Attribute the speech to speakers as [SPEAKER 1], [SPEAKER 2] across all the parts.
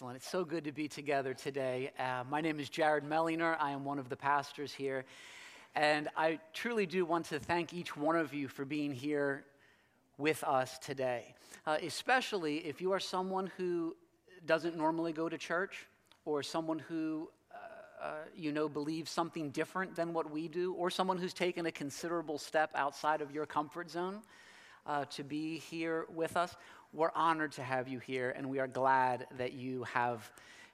[SPEAKER 1] Excellent. It's so good to be together today. Uh, my name is Jared Mellinger. I am one of the pastors here. And I truly do want to thank each one of you for being here with us today, uh, especially if you are someone who doesn't normally go to church or someone who uh, uh, you know believes something different than what we do, or someone who's taken a considerable step outside of your comfort zone uh, to be here with us. We're honored to have you here, and we are glad that you have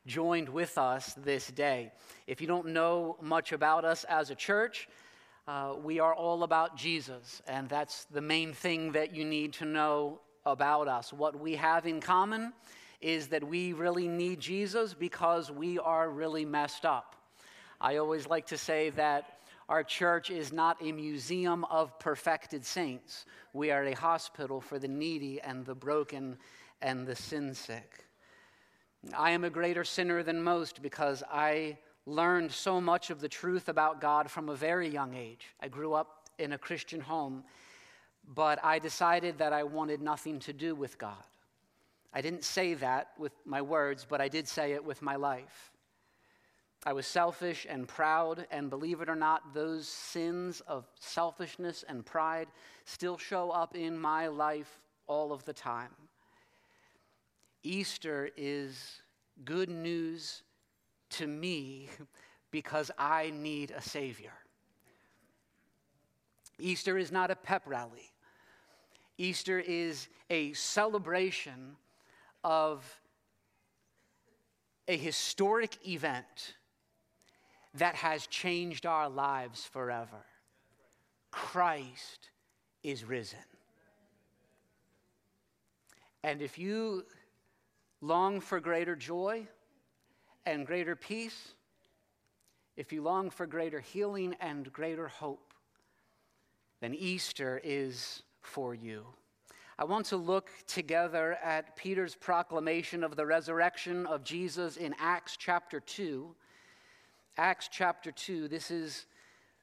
[SPEAKER 1] joined with us this day. If you don't know much about us as a church, uh, we are all about Jesus, and that's the main thing that you need to know about us. What we have in common is that we really need Jesus because we are really messed up. I always like to say that our church is not a museum of perfected saints. We are a hospital for the needy and the broken and the sin sick. I am a greater sinner than most because I learned so much of the truth about God from a very young age. I grew up in a Christian home, but I decided that I wanted nothing to do with God. I didn't say that with my words, but I did say it with my life. I was selfish and proud, and believe it or not, those sins of selfishness and pride still show up in my life all of the time. Easter is good news to me because I need a Savior. Easter is not a pep rally. Easter is a celebration of a historic event that has changed our lives forever. Christ is risen. And if you long for greater joy and greater peace, if you long for greater healing and greater hope, then Easter is for you. I want to look together at Peter's proclamation of the resurrection of Jesus in Acts chapter 2. Acts chapter 2. This is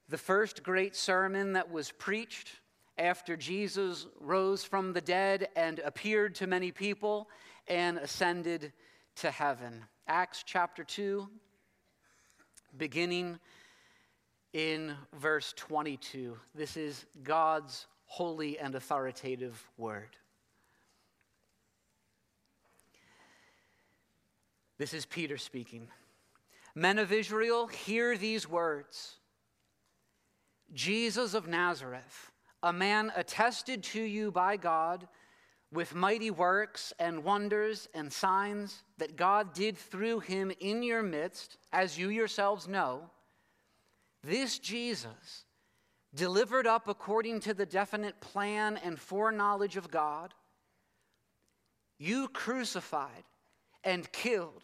[SPEAKER 1] the first great sermon that was preached after Jesus rose from the dead and appeared to many people and ascended to heaven. Acts chapter 2, beginning in verse 22. This is God's holy and authoritative word. This is Peter speaking. Men of Israel, hear these words. Jesus of Nazareth, a man attested to you by God with mighty works and wonders and signs that God did through him in your midst, as you yourselves know, this Jesus, delivered up according to the definite plan and foreknowledge of God, you crucified and killed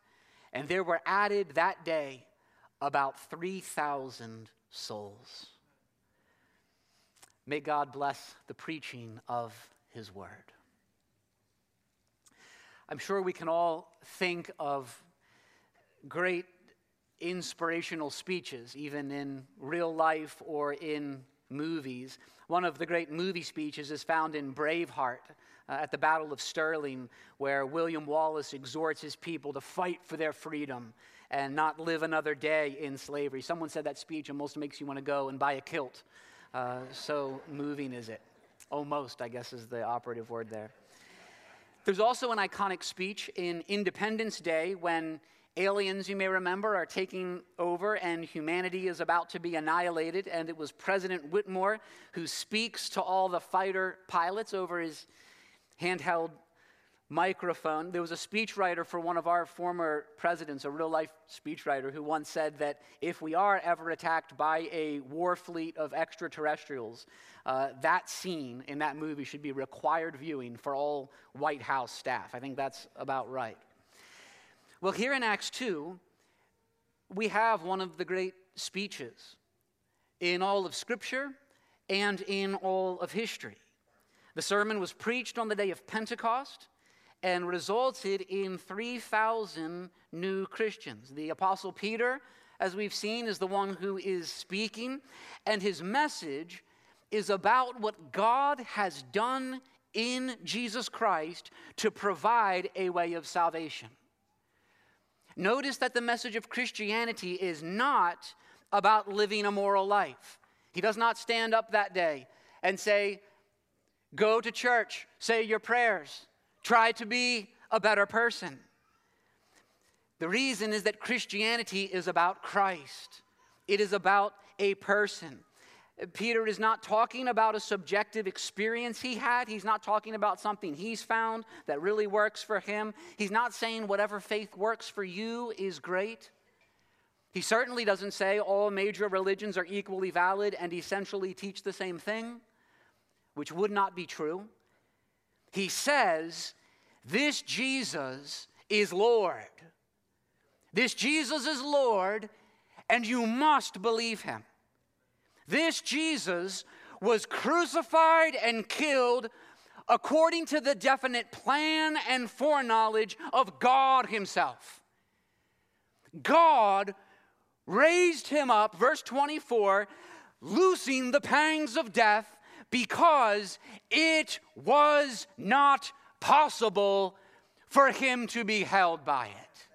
[SPEAKER 1] and there were added that day about 3,000 souls. May God bless the preaching of his word. I'm sure we can all think of great inspirational speeches, even in real life or in movies. One of the great movie speeches is found in Braveheart uh, at the Battle of Stirling, where William Wallace exhorts his people to fight for their freedom and not live another day in slavery. Someone said that speech almost makes you want to go and buy a kilt. Uh, so moving is it. Almost, I guess, is the operative word there. There's also an iconic speech in Independence Day when aliens, you may remember, are taking over and humanity is about to be annihilated. And it was President Whitmore who speaks to all the fighter pilots over his handheld microphone. There was a speechwriter for one of our former presidents, a real life speechwriter, who once said that if we are ever attacked by a war fleet of extraterrestrials, uh, that scene in that movie should be required viewing for all White House staff. I think that's about right. Well, here in Acts 2, we have one of the great speeches in all of Scripture and in all of history. The sermon was preached on the day of Pentecost and resulted in 3,000 new Christians. The Apostle Peter, as we've seen, is the one who is speaking, and his message is about what God has done in Jesus Christ to provide a way of salvation. Notice that the message of Christianity is not about living a moral life. He does not stand up that day and say, Go to church, say your prayers, try to be a better person. The reason is that Christianity is about Christ, it is about a person. Peter is not talking about a subjective experience he had. He's not talking about something he's found that really works for him. He's not saying whatever faith works for you is great. He certainly doesn't say all major religions are equally valid and essentially teach the same thing, which would not be true. He says this Jesus is Lord. This Jesus is Lord, and you must believe him. This Jesus was crucified and killed according to the definite plan and foreknowledge of God Himself. God raised him up, verse 24, loosing the pangs of death because it was not possible for him to be held by it.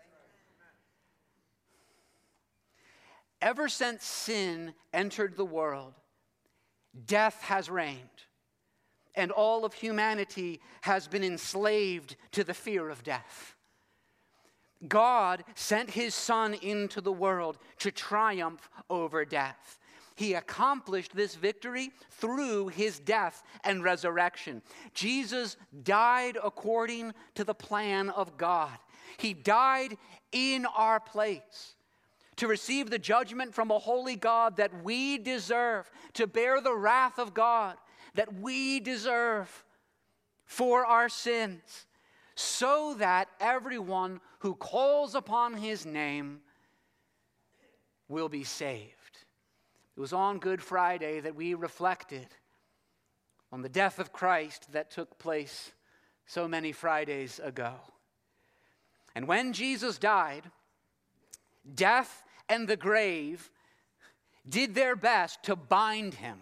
[SPEAKER 1] Ever since sin entered the world, death has reigned, and all of humanity has been enslaved to the fear of death. God sent his Son into the world to triumph over death. He accomplished this victory through his death and resurrection. Jesus died according to the plan of God. He died in our place to receive the judgment from a holy God that we deserve, to bear the wrath of God that we deserve for our sins, so that everyone who calls upon his name will be saved. It was on Good Friday that we reflected on the death of Christ that took place so many Fridays ago. And when Jesus died, death and the grave did their best to bind him.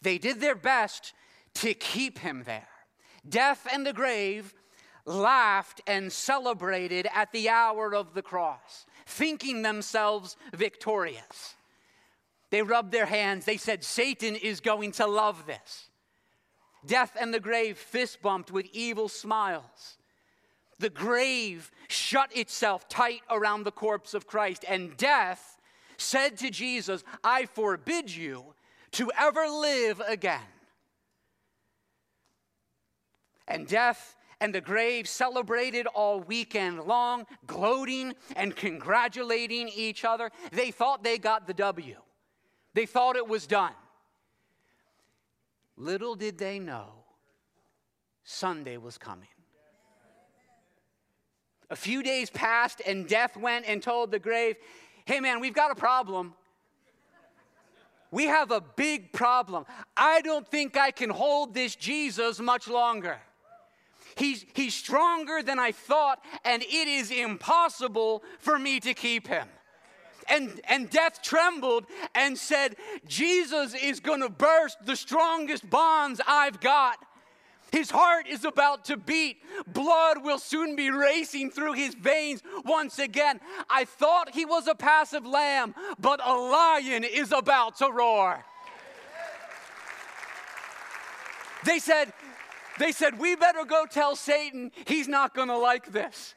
[SPEAKER 1] They did their best to keep him there. Death and the grave laughed and celebrated at the hour of the cross, thinking themselves victorious. They rubbed their hands. They said, Satan is going to love this. Death and the grave fist bumped with evil smiles. The grave shut itself tight around the corpse of Christ, and death said to Jesus, I forbid you to ever live again. And death and the grave celebrated all weekend long, gloating and congratulating each other. They thought they got the W, they thought it was done. Little did they know, Sunday was coming. A few days passed, and death went and told the grave, Hey man, we've got a problem. We have a big problem. I don't think I can hold this Jesus much longer. He's, he's stronger than I thought, and it is impossible for me to keep him. And, and death trembled and said, Jesus is going to burst the strongest bonds I've got. His heart is about to beat. Blood will soon be racing through his veins once again. I thought he was a passive lamb, but a lion is about to roar. They said, they said, We better go tell Satan he's not going to like this.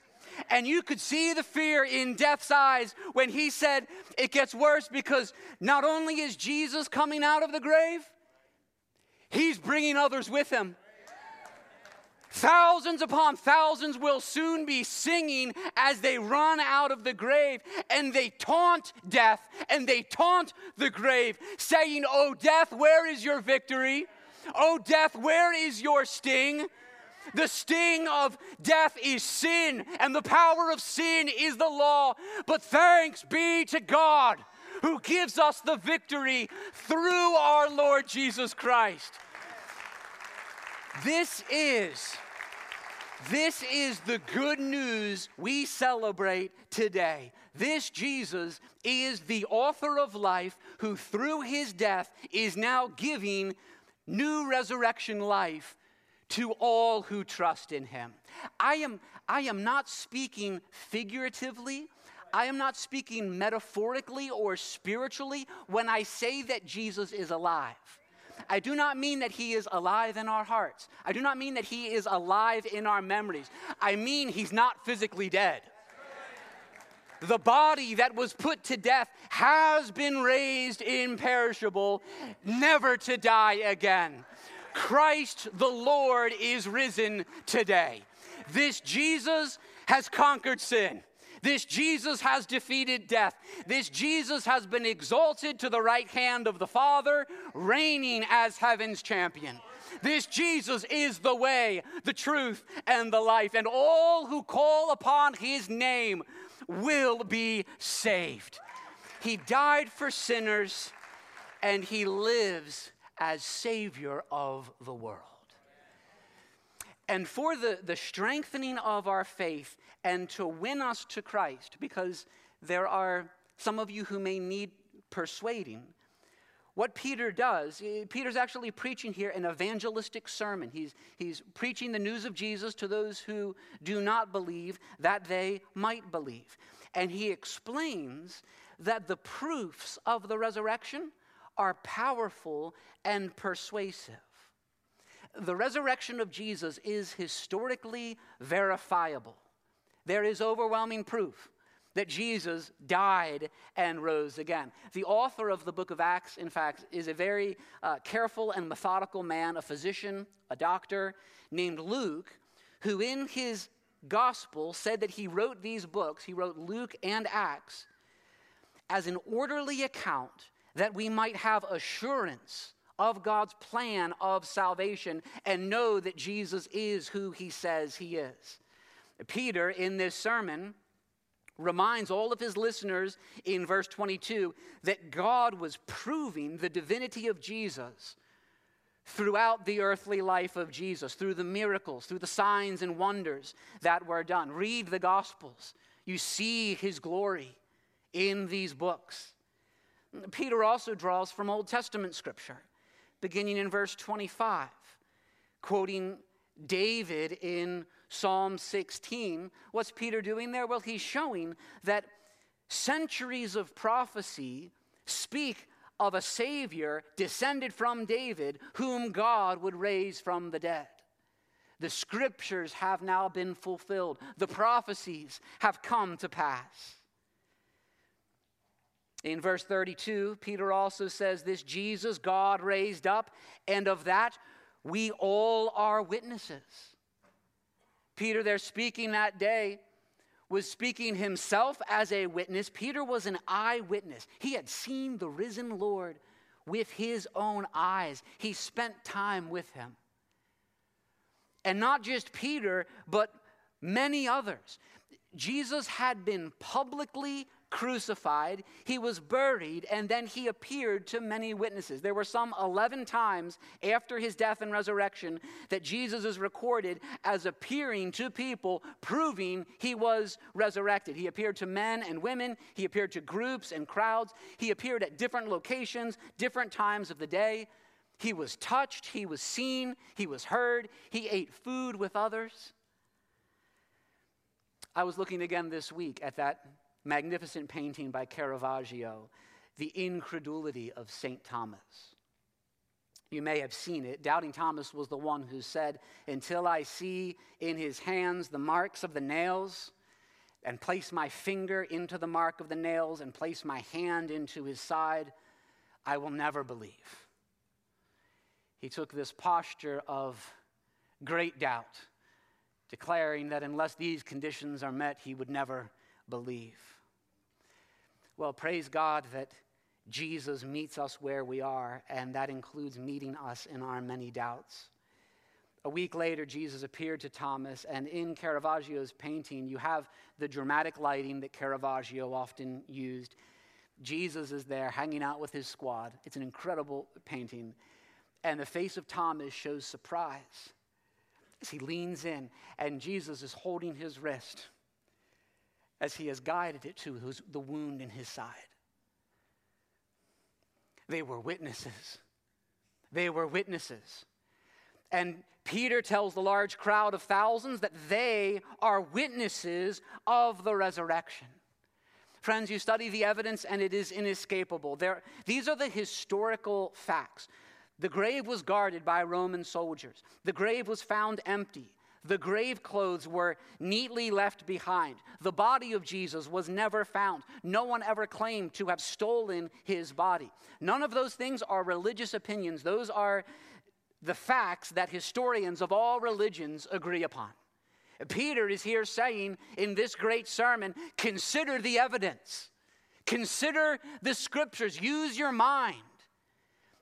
[SPEAKER 1] And you could see the fear in death's eyes when he said, It gets worse because not only is Jesus coming out of the grave, he's bringing others with him. Thousands upon thousands will soon be singing as they run out of the grave and they taunt death and they taunt the grave, saying, Oh, death, where is your victory? Oh, death, where is your sting? The sting of death is sin, and the power of sin is the law. But thanks be to God who gives us the victory through our Lord Jesus Christ. This is this is the good news we celebrate today. This Jesus is the author of life who through his death is now giving new resurrection life to all who trust in him. I am, I am not speaking figuratively. I am not speaking metaphorically or spiritually when I say that Jesus is alive. I do not mean that he is alive in our hearts. I do not mean that he is alive in our memories. I mean he's not physically dead. The body that was put to death has been raised imperishable, never to die again. Christ the Lord is risen today. This Jesus has conquered sin. This Jesus has defeated death. This Jesus has been exalted to the right hand of the Father, reigning as heaven's champion. This Jesus is the way, the truth, and the life. And all who call upon his name will be saved. He died for sinners and he lives as Savior of the world. And for the, the strengthening of our faith and to win us to Christ, because there are some of you who may need persuading. What Peter does, eh, Peter's actually preaching here an evangelistic sermon. He's, he's preaching the news of Jesus to those who do not believe that they might believe. And he explains that the proofs of the resurrection are powerful and persuasive. The resurrection of Jesus is historically verifiable. There is overwhelming proof that Jesus died and rose again. The author of the book of Acts, in fact, is a very uh, careful and methodical man, a physician, a doctor named Luke, who in his gospel said that he wrote these books, he wrote Luke and Acts, as an orderly account that we might have assurance of God's plan of salvation and know that Jesus is who he says he is. Peter, in this sermon, reminds all of his listeners in verse 22 that God was proving the divinity of Jesus throughout the earthly life of Jesus, through the miracles, through the signs and wonders that were done. Read the Gospels. You see his glory in these books. Peter also draws from Old Testament scripture, beginning in verse 25, quoting David in Psalm 16. What's Peter doing there? Well, he's showing that centuries of prophecy speak of a Savior descended from David, whom God would raise from the dead. The scriptures have now been fulfilled, the prophecies have come to pass. In verse 32, Peter also says, This Jesus God raised up, and of that we all are witnesses. Peter, there speaking that day, was speaking himself as a witness. Peter was an eyewitness. He had seen the risen Lord with his own eyes, he spent time with him. And not just Peter, but many others. Jesus had been publicly crucified, he was buried, and then he appeared to many witnesses. There were some 11 times after his death and resurrection that Jesus is recorded as appearing to people, proving he was resurrected. He appeared to men and women, he appeared to groups and crowds, he appeared at different locations, different times of the day. He was touched, he was seen, he was heard, he ate food with others. I was looking again this week at that magnificent painting by Caravaggio, The Incredulity of St. Thomas. You may have seen it. Doubting Thomas was the one who said, Until I see in his hands the marks of the nails, and place my finger into the mark of the nails, and place my hand into his side, I will never believe. He took this posture of great doubt, declaring that unless these conditions are met, he would never believe. Well, praise God that Jesus meets us where we are, and that includes meeting us in our many doubts. A week later, Jesus appeared to Thomas, and in Caravaggio's painting, you have the dramatic lighting that Caravaggio often used. Jesus is there hanging out with his squad. It's an incredible painting. And the face of Thomas shows surprise as he leans in, and Jesus is holding his wrist as he has guided it to the wound in his side. They were witnesses. They were witnesses. And Peter tells the large crowd of thousands that they are witnesses of the resurrection. Friends, you study the evidence and it is inescapable. There, these are the historical facts. The grave was guarded by Roman soldiers, the grave was found empty. The grave clothes were neatly left behind. The body of Jesus was never found. No one ever claimed to have stolen his body. None of those things are religious opinions, those are the facts that historians of all religions agree upon. Peter is here saying in this great sermon consider the evidence, consider the scriptures, use your mind.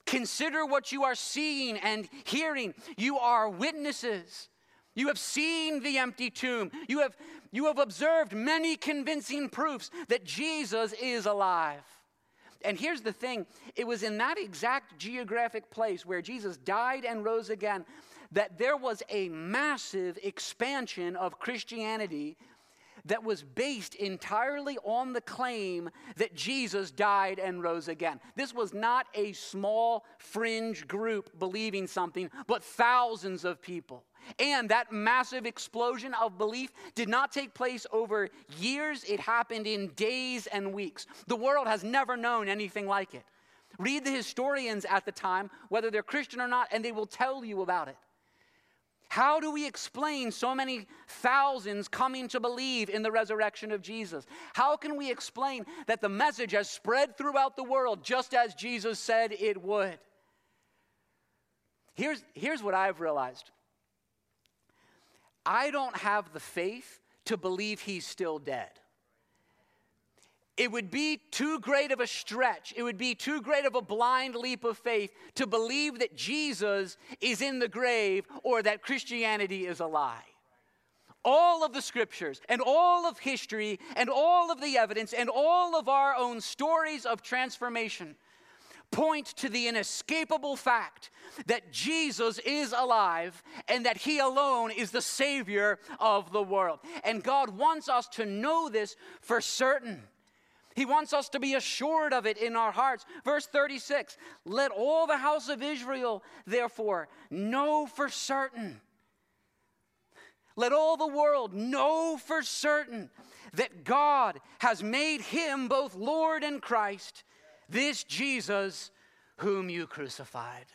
[SPEAKER 1] Consider what you are seeing and hearing. You are witnesses. You have seen the empty tomb. You have, you have observed many convincing proofs that Jesus is alive. And here's the thing it was in that exact geographic place where Jesus died and rose again that there was a massive expansion of Christianity that was based entirely on the claim that Jesus died and rose again. This was not a small fringe group believing something, but thousands of people. And that massive explosion of belief did not take place over years, it happened in days and weeks. The world has never known anything like it. Read the historians at the time, whether they're Christian or not, and they will tell you about it. How do we explain so many thousands coming to believe in the resurrection of Jesus? How can we explain that the message has spread throughout the world just as Jesus said it would? Here's, here's what I've realized I don't have the faith to believe he's still dead. It would be too great of a stretch. It would be too great of a blind leap of faith to believe that Jesus is in the grave or that Christianity is a lie. all of the scriptures and all of history and all of the evidence and all of our own stories of transformation point to the inescapable fact that Jesus is alive and that He alone is the Savior of the world. And God wants us to know this for certain. He wants us to be assured of it in our hearts. Verse 36 Let all the house of Israel, therefore, know for certain let all the world know for certain that God has made him both Lord and Christ, this Jesus whom you crucified.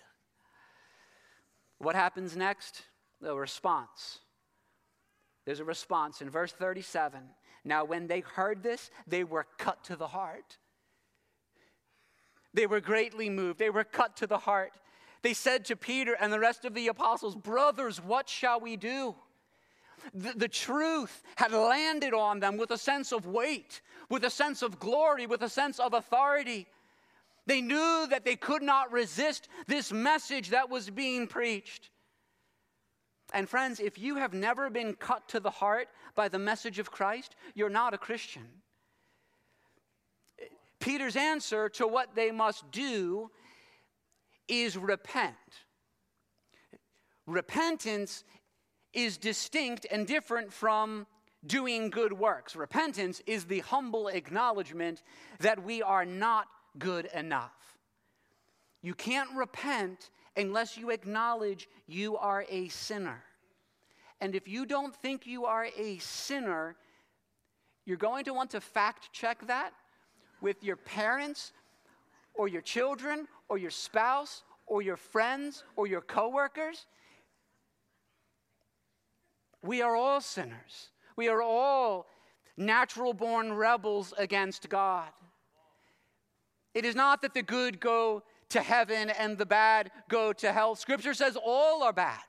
[SPEAKER 1] What happens next? The response. There's a response in verse 37. Now, when they heard this, they were cut to the heart. They were greatly moved. They were cut to the heart. They said to Peter and the rest of the apostles, Brothers, what shall we do? the, the truth had landed on them with a sense of weight, with a sense of glory, with a sense of authority. They knew that they could not resist this message that was being preached. And friends, if you have never been cut to the heart by the message of Christ, you're not a Christian. Peter's answer to what they must do is repent. Repentance is distinct and different from doing good works. Repentance is the humble acknowledgement that we are not good enough. You can't repent unless you acknowledge you are a sinner. And if you don't think you are a sinner, you're going to want to fact check that with your parents or your children or your spouse or your friends or your coworkers we are all sinners. We are all natural born rebels against God. It is not that the good go to heaven and the bad go to hell. Scripture says all are bad.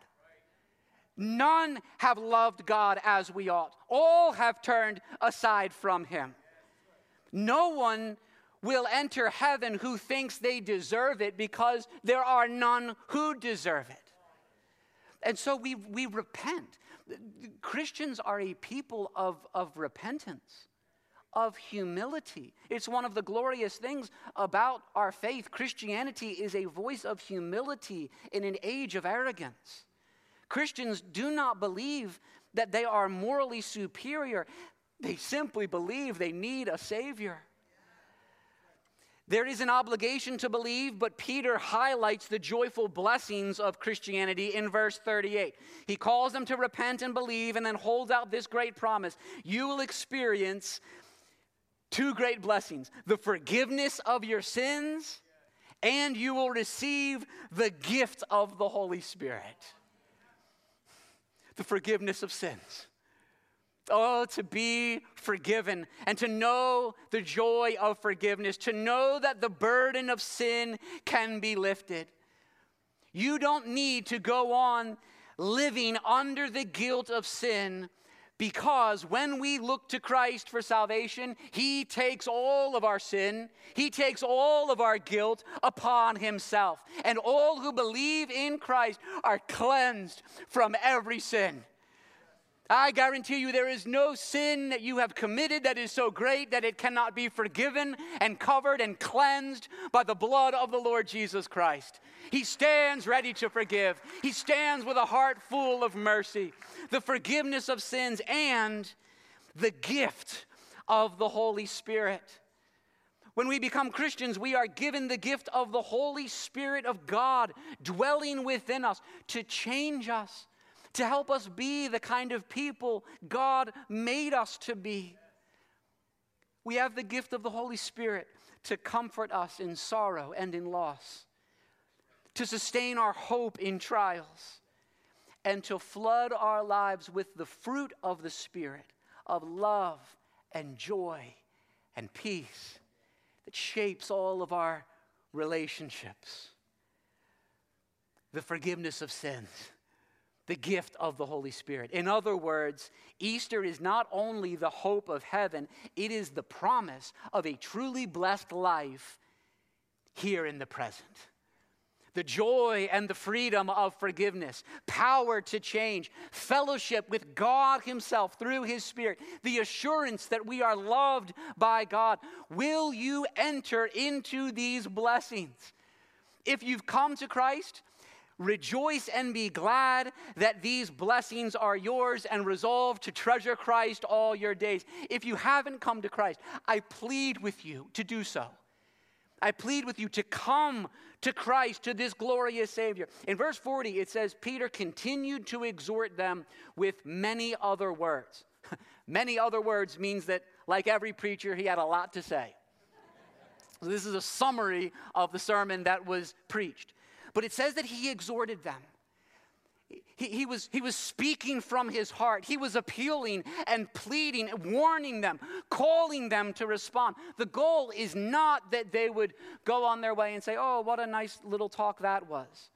[SPEAKER 1] None have loved God as we ought, all have turned aside from Him. No one will enter heaven who thinks they deserve it because there are none who deserve it. And so we, we repent. Christians are a people of, of repentance, of humility. It's one of the glorious things about our faith. Christianity is a voice of humility in an age of arrogance. Christians do not believe that they are morally superior, they simply believe they need a Savior. There is an obligation to believe, but Peter highlights the joyful blessings of Christianity in verse 38. He calls them to repent and believe and then holds out this great promise. You will experience two great blessings the forgiveness of your sins, and you will receive the gift of the Holy Spirit. The forgiveness of sins. Oh, to be forgiven and to know the joy of forgiveness, to know that the burden of sin can be lifted. You don't need to go on living under the guilt of sin because when we look to Christ for salvation, He takes all of our sin, He takes all of our guilt upon Himself. And all who believe in Christ are cleansed from every sin. I guarantee you there is no sin that you have committed that is so great that it cannot be forgiven and covered and cleansed by the blood of the Lord Jesus Christ. He stands ready to forgive, He stands with a heart full of mercy, the forgiveness of sins, and the gift of the Holy Spirit. When we become Christians, we are given the gift of the Holy Spirit of God dwelling within us to change us to help us be the kind of people God made us to be. We have the gift of the Holy Spirit to comfort us in sorrow and in loss, to sustain our hope in trials, and to flood our lives with the fruit of the Spirit of love and joy and peace that shapes all of our relationships. The forgiveness of sins the gift of the Holy Spirit. In other words, Easter is not only the hope of heaven, it is the promise of a truly blessed life here in the present. the joy and the freedom of forgiveness, power to change, fellowship with God Himself through His Spirit, the assurance that we are loved by God. Will you enter into these blessings? If you've come to Christ, rejoice and be glad that these blessings are yours and resolve to treasure Christ all your days. If you haven't come to Christ, I plead with you to do so. I plead with you to come to Christ, to this glorious Savior. In verse 40, it says, Peter continued to exhort them with many other words. many other words means that, like every preacher, he had a lot to say. so this is a summary of the sermon that was preached. But it says that he exhorted them. He, he, was, he was speaking from his heart. He was appealing and pleading, and warning them, calling them to respond. The goal is not that they would go on their way and say, Oh, what a nice little talk that was.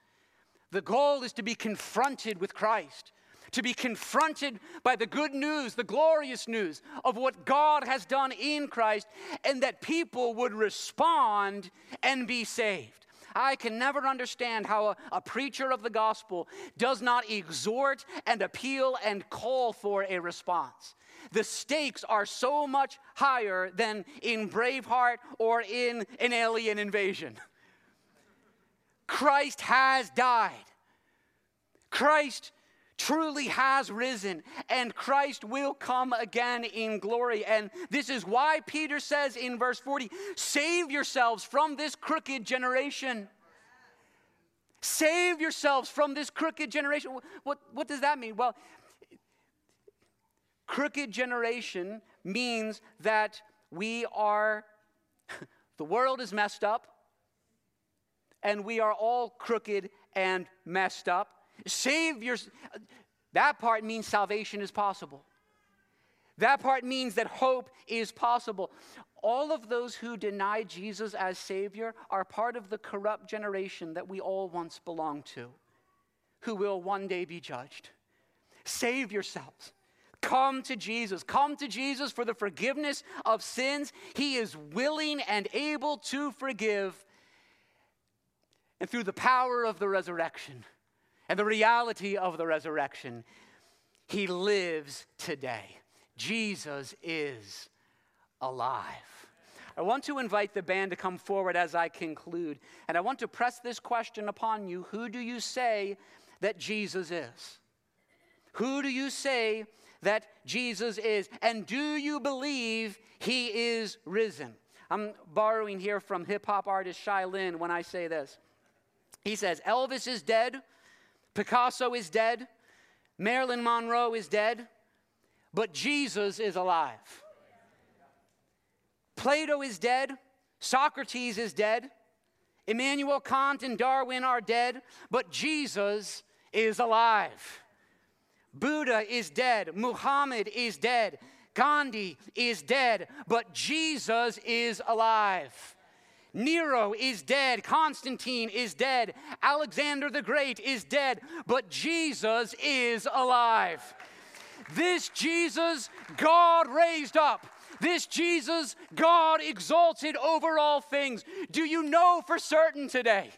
[SPEAKER 1] The goal is to be confronted with Christ, to be confronted by the good news, the glorious news of what God has done in Christ, and that people would respond and be saved. I can never understand how a, a, preacher of the gospel does not exhort and appeal and call for a response. The stakes are so much higher than in Braveheart or in an alien invasion. Christ has died. Christ truly has risen, and Christ will come again in glory. And this is why Peter says in verse 40 save yourselves from this crooked generation. Save yourselves from this crooked generation. What, what does that mean? Well, crooked generation means that we are, the world is messed up, and we are all crooked and messed up. Save your, that part means salvation is possible. That part means that hope is possible. All of those who deny Jesus as Savior are part of the corrupt generation that we all once belonged to, who will one day be judged. Save yourselves. Come to Jesus. Come to Jesus for the forgiveness of sins. He is willing and able to forgive. And through the power of the resurrection, and the reality of the resurrection. He lives today. Jesus is alive. I want to invite the band to come forward as I conclude. And I want to press this question upon you Who do you say that Jesus is? Who do you say that Jesus is? And do you believe he is risen? I'm borrowing here from hip hop artist Shai Linne when I say this. He says, Elvis is dead. Picasso is dead, Marilyn Monroe is dead, but Jesus is alive. Plato is dead, Socrates is dead, Immanuel Kant and Darwin are dead, but Jesus is alive. Buddha is dead, Muhammad is dead, Gandhi is dead, but Jesus is alive. Nero is dead. Constantine is dead. Alexander the Great is dead. But Jesus is alive. This Jesus, God raised up. This Jesus, God exalted over all things. Do you know for certain today?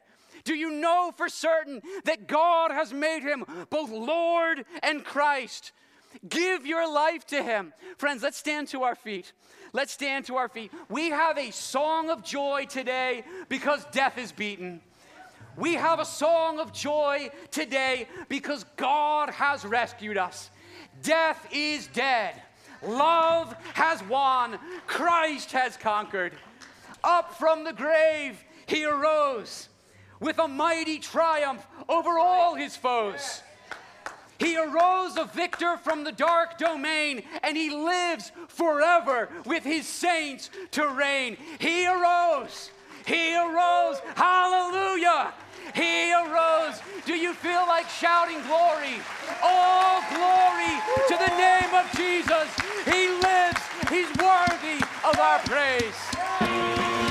[SPEAKER 1] Do you know for certain that God has made him both Lord and Christ? Give your life to him. Friends, let's stand to our feet. Let's stand to our feet. We have a song of joy today because death is beaten. We have a song of joy today because God has rescued us. Death is dead. Love has won. Christ has conquered. Up from the grave, he arose with a mighty triumph over all his foes. He arose a victor from the dark domain, and he lives forever with his saints to reign. He arose. He arose. Hallelujah. He arose. Do you feel like shouting glory? All glory to the name of Jesus. He lives. He's worthy of our praise.